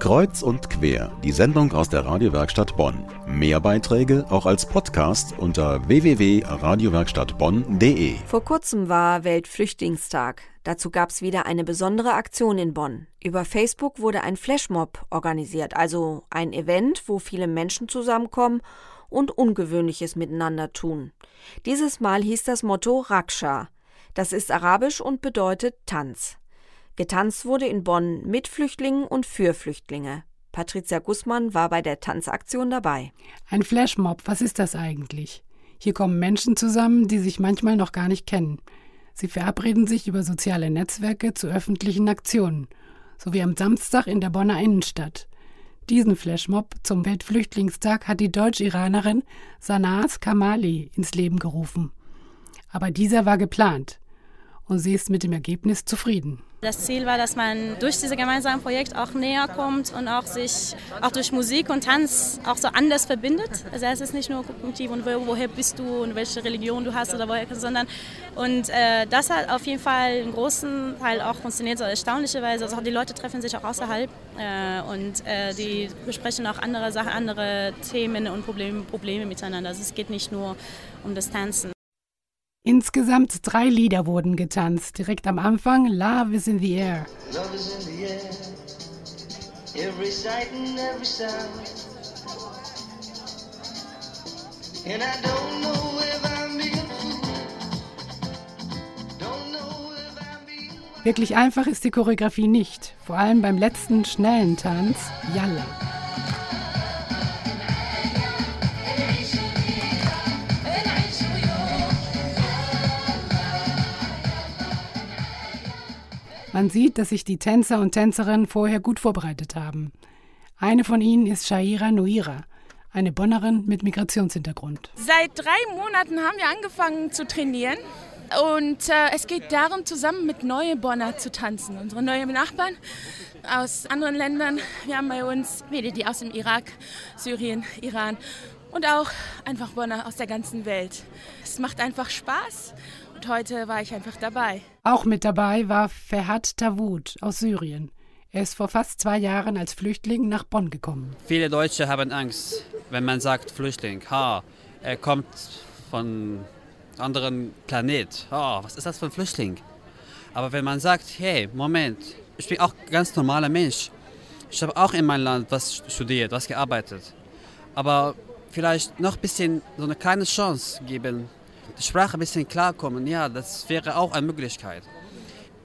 Kreuz und quer, die Sendung aus der Radiowerkstatt Bonn. Mehr Beiträge auch als Podcast unter www.radiowerkstattbonn.de. Vor kurzem war Weltflüchtlingstag. Dazu gab es wieder eine besondere Aktion in Bonn. Über Facebook wurde ein Flashmob organisiert, also ein Event, wo viele Menschen zusammenkommen und Ungewöhnliches miteinander tun. Dieses Mal hieß das Motto Raksha. Das ist arabisch und bedeutet Tanz. Getanzt wurde in Bonn mit Flüchtlingen und für Flüchtlinge. Patricia Gußmann war bei der Tanzaktion dabei. Ein Flashmob, was ist das eigentlich? Hier kommen Menschen zusammen, die sich manchmal noch gar nicht kennen. Sie verabreden sich über soziale Netzwerke zu öffentlichen Aktionen, so wie am Samstag in der Bonner Innenstadt. Diesen Flashmob zum Weltflüchtlingstag hat die Deutsch-Iranerin Sanaz Kamali ins Leben gerufen. Aber dieser war geplant und sie ist mit dem Ergebnis zufrieden. Das Ziel war, dass man durch dieses gemeinsame Projekt auch näher kommt und auch sich auch durch Musik und Tanz auch so anders verbindet. Also es ist nicht nur kognitiv und woher bist du und welche Religion du hast oder woher, sondern und äh, das hat auf jeden Fall einen großen Teil auch funktioniert, so erstaunlicherweise. Also die Leute treffen sich auch außerhalb äh, und äh, die besprechen auch andere Sachen, andere Themen und Probleme, Probleme miteinander. Also es geht nicht nur um das Tanzen. Insgesamt drei Lieder wurden getanzt. Direkt am Anfang Love is in the air. Love is in the air. Every sight and every sound. And I don't know if I'm being Wirklich einfach ist die Choreografie nicht, vor allem beim letzten schnellen Tanz Yalla. Man sieht, dass sich die Tänzer und Tänzerinnen vorher gut vorbereitet haben. Eine von ihnen ist Shaira Nuira, eine Bonnerin mit Migrationshintergrund. Seit drei Monaten haben wir angefangen zu trainieren. Und äh, es geht darum, zusammen mit neuen Bonner zu tanzen. Unsere neuen Nachbarn aus anderen Ländern. Wir haben bei uns viele, die aus dem Irak, Syrien, Iran und auch einfach Bonner aus der ganzen Welt. Es macht einfach Spaß und heute war ich einfach dabei. Auch mit dabei war Ferhat Tawut aus Syrien. Er ist vor fast zwei Jahren als Flüchtling nach Bonn gekommen. Viele Deutsche haben Angst, wenn man sagt Flüchtling. Ha, er kommt von anderen Planet. Oh, was ist das für ein Flüchtling? Aber wenn man sagt, hey, Moment, ich bin auch ein ganz normaler Mensch. Ich habe auch in meinem Land was studiert, was gearbeitet. Aber vielleicht noch ein bisschen so eine kleine Chance geben, die Sprache ein bisschen klarkommen, ja, das wäre auch eine Möglichkeit.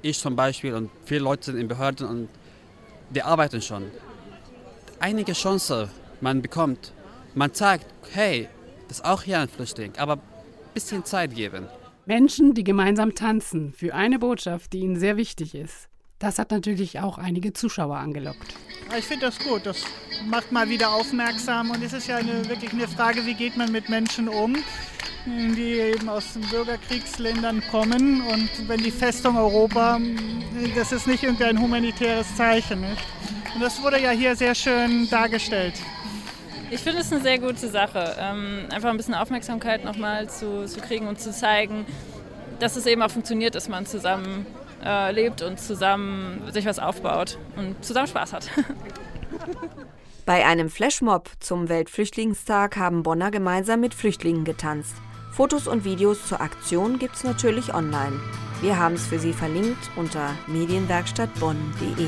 Ich zum Beispiel und viele Leute in Behörden und die arbeiten schon. Einige Chancen man bekommt, man sagt, hey, das ist auch hier ein Flüchtling, aber ein bisschen Zeit geben. Menschen, die gemeinsam tanzen, für eine Botschaft, die ihnen sehr wichtig ist. Das hat natürlich auch einige Zuschauer angelockt. Ich finde das gut. Das macht mal wieder aufmerksam. Und es ist ja eine, wirklich eine Frage, wie geht man mit Menschen um, die eben aus Bürgerkriegsländern kommen. Und wenn die Festung Europa, das ist nicht irgendein humanitäres Zeichen. Nicht? Und das wurde ja hier sehr schön dargestellt. Ich finde es eine sehr gute Sache, ähm, einfach ein bisschen Aufmerksamkeit nochmal zu, zu kriegen und zu zeigen, dass es eben auch funktioniert, dass man zusammen äh, lebt und zusammen sich was aufbaut und zusammen Spaß hat. Bei einem Flashmob zum Weltflüchtlingstag haben Bonner gemeinsam mit Flüchtlingen getanzt. Fotos und Videos zur Aktion gibt's natürlich online. Wir haben es für Sie verlinkt unter medienwerkstattbonn.de.